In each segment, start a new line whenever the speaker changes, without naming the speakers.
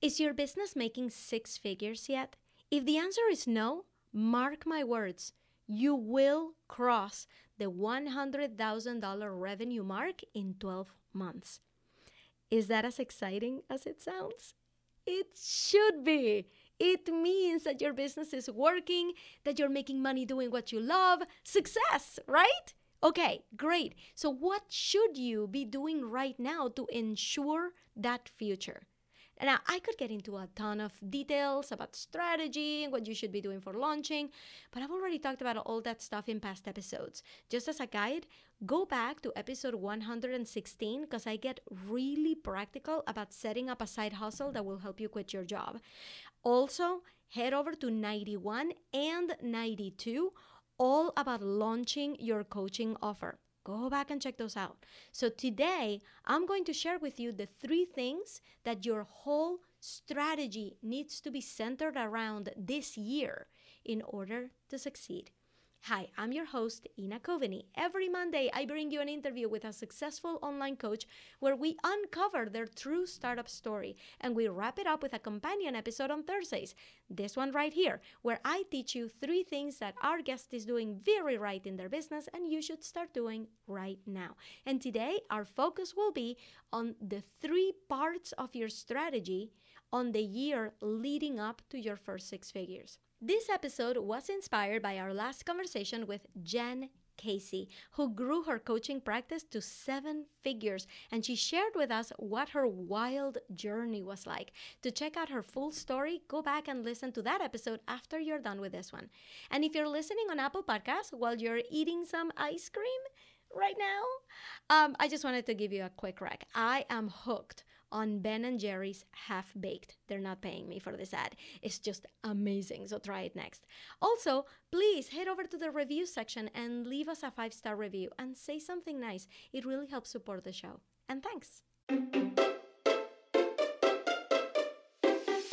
Is your business making six figures yet? If the answer is no, mark my words, you will cross the $100,000 revenue mark in 12 months. Is that as exciting as it sounds? It should be. It means that your business is working, that you're making money doing what you love. Success, right? Okay, great. So, what should you be doing right now to ensure that future? Now, I could get into a ton of details about strategy and what you should be doing for launching, but I've already talked about all that stuff in past episodes. Just as a guide, go back to episode 116 because I get really practical about setting up a side hustle that will help you quit your job. Also, head over to 91 and 92, all about launching your coaching offer. Go back and check those out. So, today I'm going to share with you the three things that your whole strategy needs to be centered around this year in order to succeed. Hi, I'm your host, Ina Coveney. Every Monday, I bring you an interview with a successful online coach where we uncover their true startup story and we wrap it up with a companion episode on Thursdays. This one right here, where I teach you three things that our guest is doing very right in their business and you should start doing right now. And today, our focus will be on the three parts of your strategy on the year leading up to your first six figures. This episode was inspired by our last conversation with Jen Casey, who grew her coaching practice to seven figures, and she shared with us what her wild journey was like. To check out her full story, go back and listen to that episode after you're done with this one. And if you're listening on Apple Podcasts while you're eating some ice cream right now, um, I just wanted to give you a quick rec. I am hooked on Ben and Jerry's Half Baked. They're not paying me for this ad. It's just amazing. So try it next. Also, please head over to the review section and leave us a five star review and say something nice. It really helps support the show. And thanks.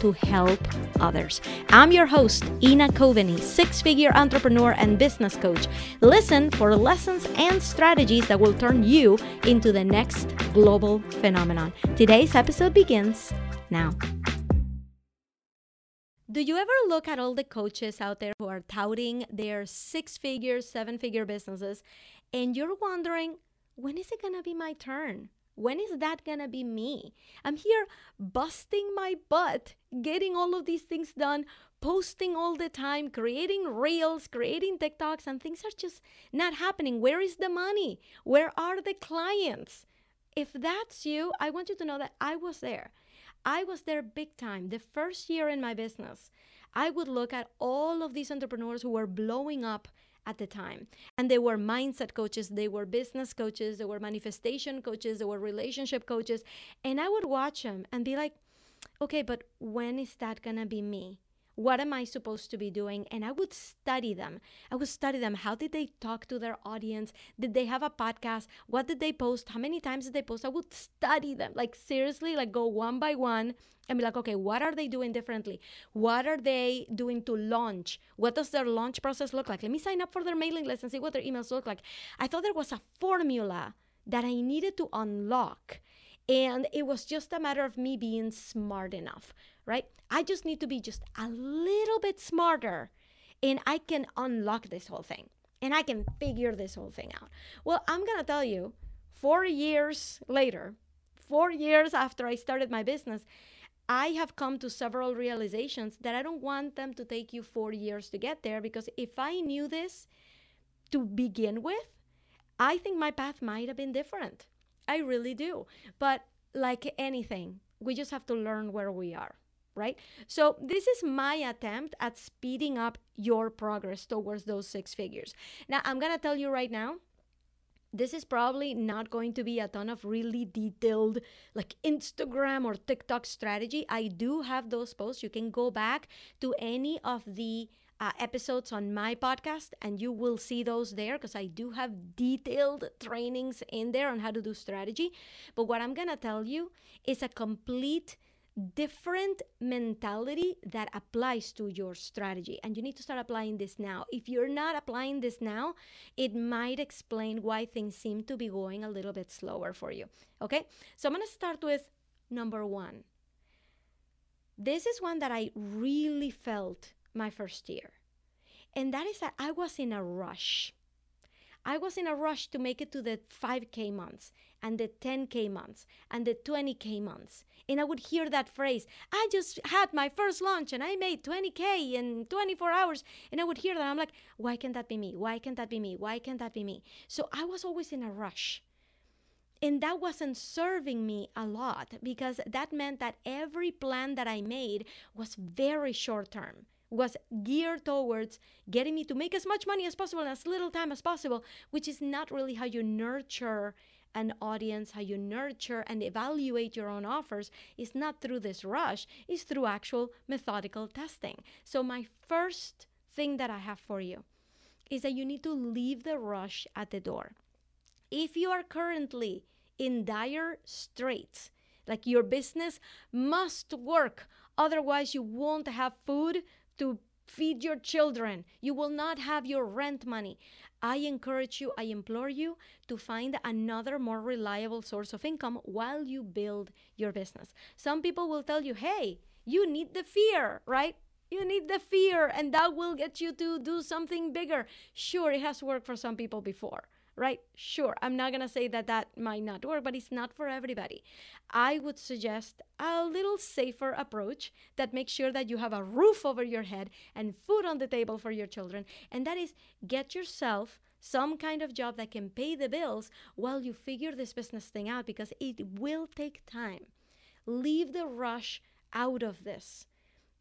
to help others. I'm your host, Ina Coveney, six figure entrepreneur and business coach. Listen for lessons and strategies that will turn you into the next global phenomenon. Today's episode begins now. Do you ever look at all the coaches out there who are touting their six figure, seven figure businesses and you're wondering, when is it to be my turn? When is that gonna be me? I'm here busting my butt, getting all of these things done, posting all the time, creating reels, creating TikToks, and things are just not happening. Where is the money? Where are the clients? If that's you, I want you to know that I was there. I was there big time. The first year in my business, I would look at all of these entrepreneurs who were blowing up at the time. And they were mindset coaches, they were business coaches, they were manifestation coaches, they were relationship coaches. And I would watch them and be like, okay, but when is that gonna be me? What am I supposed to be doing? And I would study them. I would study them. How did they talk to their audience? Did they have a podcast? What did they post? How many times did they post? I would study them. Like, seriously, like go one by one and be like, okay, what are they doing differently? What are they doing to launch? What does their launch process look like? Let me sign up for their mailing list and see what their emails look like. I thought there was a formula that I needed to unlock. And it was just a matter of me being smart enough, right? I just need to be just a little bit smarter and I can unlock this whole thing and I can figure this whole thing out. Well, I'm going to tell you, four years later, four years after I started my business, I have come to several realizations that I don't want them to take you four years to get there because if I knew this to begin with, I think my path might have been different. I really do. But like anything, we just have to learn where we are, right? So, this is my attempt at speeding up your progress towards those six figures. Now, I'm going to tell you right now, this is probably not going to be a ton of really detailed like Instagram or TikTok strategy. I do have those posts. You can go back to any of the uh, episodes on my podcast, and you will see those there because I do have detailed trainings in there on how to do strategy. But what I'm going to tell you is a complete different mentality that applies to your strategy. And you need to start applying this now. If you're not applying this now it might explain why things seem to be going a little bit slower for you. Okay? So i'm going to start with number one. This is one that i really felt my first year. And that is that i was in a rush. I was in a rush to make it to the 5K months and the 10K months and the 20K months. And I would hear that phrase, I just had my first launch and I made 20K in 24 hours. And I would hear that. I'm like, why can't that be me? Why can't that be me? Why can't that be me? So I was always in a rush. And that wasn't serving me a lot because that meant that every plan that I made was very short term was geared towards getting me to make as much money as possible in as little time as possible, which is not really how you nurture an audience, how you nurture and evaluate your own offers is not through this rush, it's through actual methodical testing. So, my first thing that I have for you is that you need to leave the rush at the door. If you are currently in dire straits, like your business must work, otherwise, you won't have food to feed your children. You will not have your rent money. I encourage you, I implore you to find another more reliable source of income while you build your business. Some people will tell you, hey, you need the fear, right? You need the fear, and that will get you to do something bigger. Sure, it has worked for some people before right? Sure, I'm not gonna say that that might not work, but it's not for everybody. I would suggest a little safer approach that makes sure that you have a roof over your head and food on the table for your children, and that is get yourself some kind of job that can pay the bills while you figure this business thing out because it will take time. Leave the rush out of this.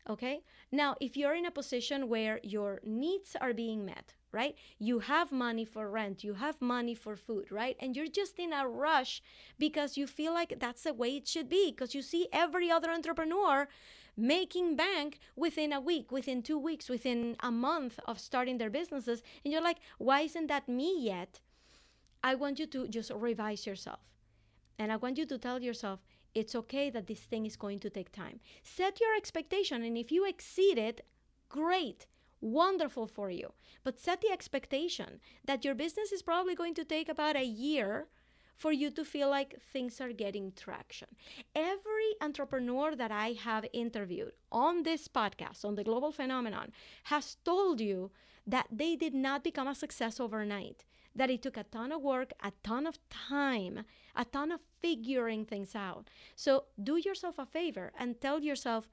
Okay? Now, if you're in a position where your needs are being met, right? You have money for rent, you have money for food, right? And you're just in a rush because you feel like that's the way it should be because you see every other entrepreneur making bank within a week, within two weeks, within a month of starting their businesses. And you're like, why isn't that me yet? I want you to just revise yourself. And I want you to tell yourself, it's okay that this thing is going to take time. Set your expectation, and if you exceed it, great wonderful for you. But set the expectation that your business is probably going to take about a year for you to feel like things are getting traction. Every entrepreneur that I have interviewed on this podcast, on the global phenomenon, has told you that they did not become a success overnight, that it took a ton of work, a ton of time, a ton of figuring things out. So do yourself a favor and tell yourself,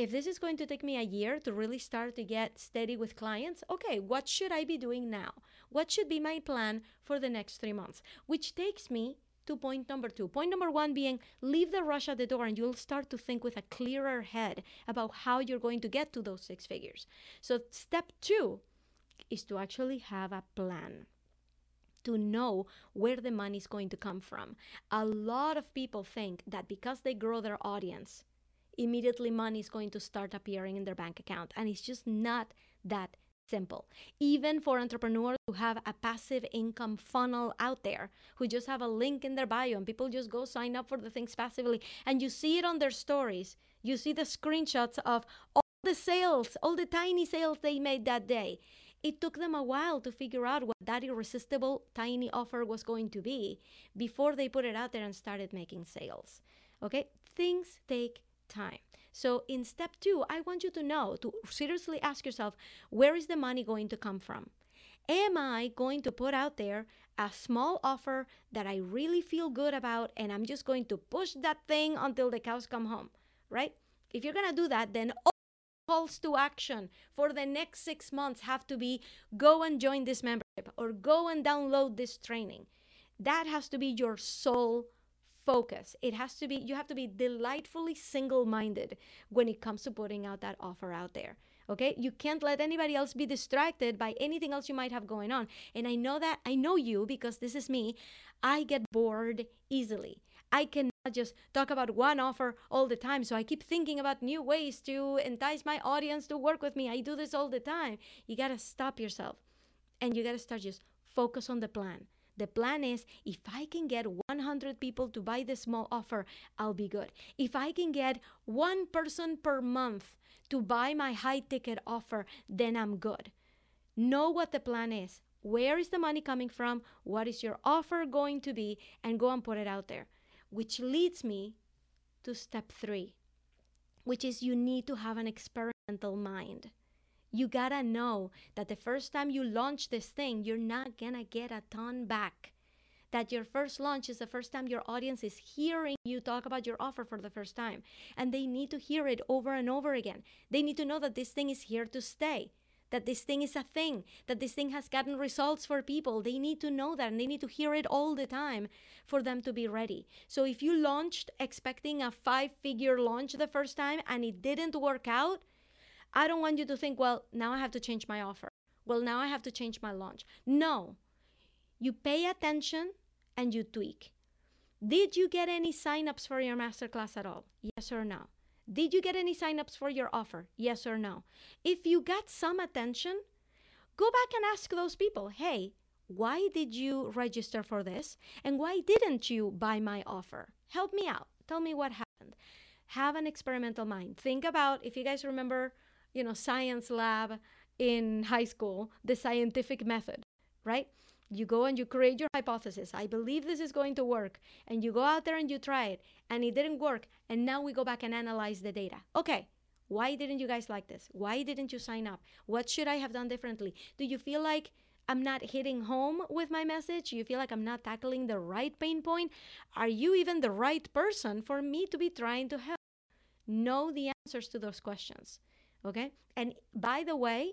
if this is going to take me a year to really start to get steady with clients, okay, what should I be doing now? What should be my plan for the next three months? Which takes me to point number two. Point number one being leave the rush at the door and you'll start to think with a clearer head about how you're going to get to those six figures. So, step two is to actually have a plan to know where the money is going to come from. A lot of people think that because they grow their audience, immediately money is going to start appearing in their bank account. And it's just not that simple. Even for entrepreneurs who have a passive income funnel out there, who just have a link in their bio and people just go sign up for the things passively, and you see it on their stories, you see the screenshots of all the sales, all the tiny sales they made that day. It took them a while to figure out what that irresistible tiny offer was going to be before they put it out there and started making sales. Okay? Things take time. So in step two, I want you to know to seriously ask yourself where is the money going to come from? Am I going to put out there a small offer that I really feel good about and I'm just going to push that thing until the cows come home, right? If you're going to do that, then all calls to action for the next six months have to be go and join this membership or go and download this training. That has to be your sole focus. It has to be, you have to be delightfully single minded when it comes to putting out that offer out there. Okay, you can't let anybody else be distracted by anything else you might have going on. And I know that I know you because this is me. I get bored easily. I cannot just talk about one offer all the time. So I keep thinking about new ways to entice my audience to work with me. I do this all the time. You got to stop yourself and you got to start just focus on the plan. The plan is if I can get 100 people to buy the small offer, I'll be good. If I can get one person per month to buy my high ticket offer, then I'm good. Know what the plan is. Where is the money coming from? What is your offer going to be? And go and put it out there. Which leads me to step three, which is you need to have an experimental mind. You gotta know that the first time you launch this thing, you're not gonna get a ton back. That your first launch is the first time your audience is hearing you talk about your offer for the first time. And they need to hear it over and over again. They need to know that this thing is here to stay that this thing is a thing, that this thing has gotten results for people. They need to know that and they need to hear it all the time for them to be ready. So if you launched expecting a five figure launch the first time and it didn't work out, I don't want you to think, well, now I have to change my offer. Well, now I have to change my launch. No. You pay attention and you tweak. Did you get any signups for your masterclass at all? Yes or no? Did you get any signups for your offer? Yes or no? If you got some attention, go back and ask those people, hey, why did you register for this? And why didn't you buy my offer? Help me out. Tell me what happened. Have an experimental mind. Think about, if you guys remember, you know, science lab in high school, the scientific method, right? you go and you create your hypothesis. I believe this is going to work. And you go out there and you try it and it didn't work. And now we go back and analyze the data. Okay, why didn't you guys like this? Why didn't you sign up? What should I have done differently? Do you feel like I'm not hitting home with my message? You feel like I'm not tackling the right pain point? Are you even the right person for me to be trying to help? Know the answers to those questions. Okay? And by the way,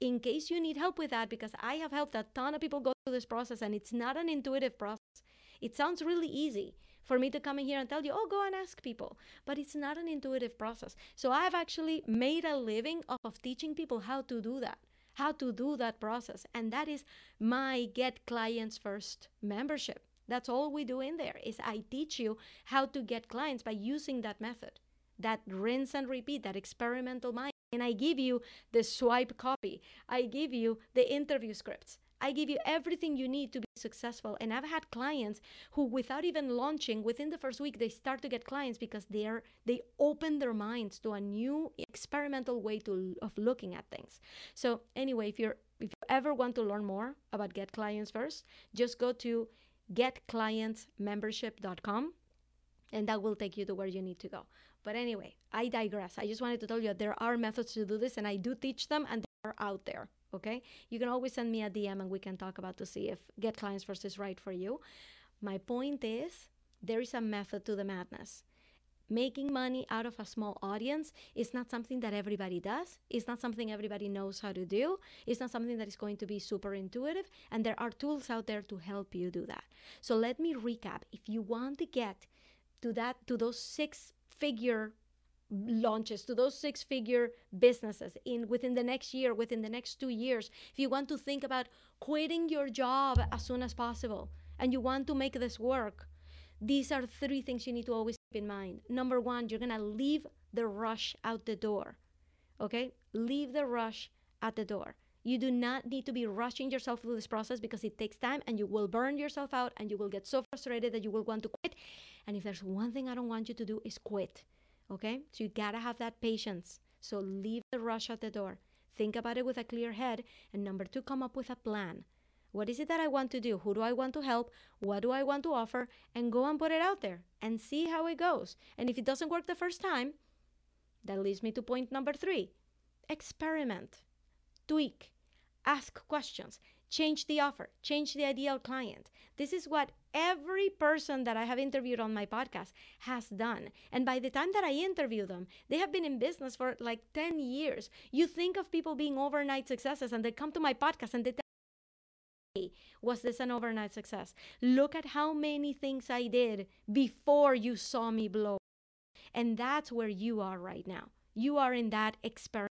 in case you need help with that, because I have helped a ton of people go through this process and it's not an intuitive process. It sounds really easy for me to come in here and tell you, oh, go and ask people. But it's not an intuitive process. So I've actually made a living off of teaching people how to do that, how to do that process. And that is my Get Clients First membership. That's all we do in there is I teach you how to get clients by using that method, that rinse and repeat, that experimental mind. And I give you the swipe copy. I give you the interview scripts. I give you everything you need to be successful. And I've had clients who, without even launching, within the first week, they start to get clients because they are they open their minds to a new experimental way to of looking at things. So anyway, if you're if you ever want to learn more about Get Clients First, just go to getclientsmembership.com and that will take you to where you need to go. But anyway, I digress. I just wanted to tell you there are methods to do this, and I do teach them, and they are out there. Okay, you can always send me a DM, and we can talk about to see if get clients is right for you. My point is, there is a method to the madness. Making money out of a small audience is not something that everybody does. It's not something everybody knows how to do. It's not something that is going to be super intuitive. And there are tools out there to help you do that. So let me recap. If you want to get to that to those six figure launches to those six figure businesses in within the next year within the next 2 years. If you want to think about quitting your job as soon as possible and you want to make this work these are three things you need to always keep in mind. Number 1 you're going to leave the rush out the door okay? Leave the rush at the door you do not need to be rushing yourself through this process because it takes time and you will burn yourself out and you will get so frustrated that you will want to quit and if there's one thing I don't want you to do is quit. Okay? So you gotta have that patience. So leave the rush at the door. Think about it with a clear head. And number two, come up with a plan. What is it that I want to do? Who do I want to help? What do I want to offer? And go and put it out there and see how it goes. And if it doesn't work the first time, that leads me to point number three experiment, tweak, ask questions, change the offer, change the ideal client. This is what every person that I have interviewed on my podcast has done. And by the time that I interview them, they have been in business for like 10 years. You think of people being overnight successes and they come to my podcast and they tell me, was this an overnight success? Look at how many things I did before you saw me blow. And that's where you are right now. You are in that experiment.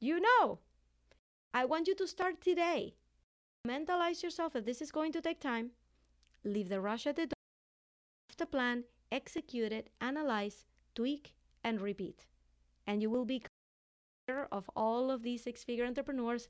You know, I want you to start today. Mentalize yourself that this is going to take time. leave the rush at the door, Have the plan, execute it, analyze, tweak, and repeat. And you will be of all of these six figure entrepreneurs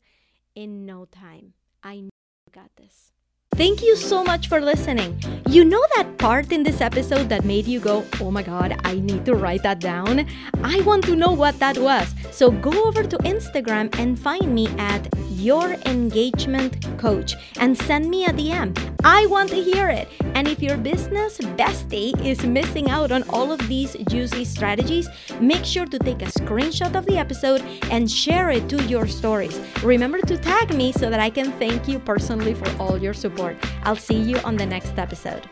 in no time. I know you got this. Thank you so much for listening. You know that part in this episode that made you go, oh my God, I need to write that down? I want to know what that was. So go over to Instagram and find me at Your Engagement Coach and send me a DM. I want to hear it. And if your business bestie is missing out on all of these juicy strategies, make sure to take a screenshot of the episode and share it to your stories. Remember to tag me so that I can thank you personally for all your support. I'll see you on the next episode.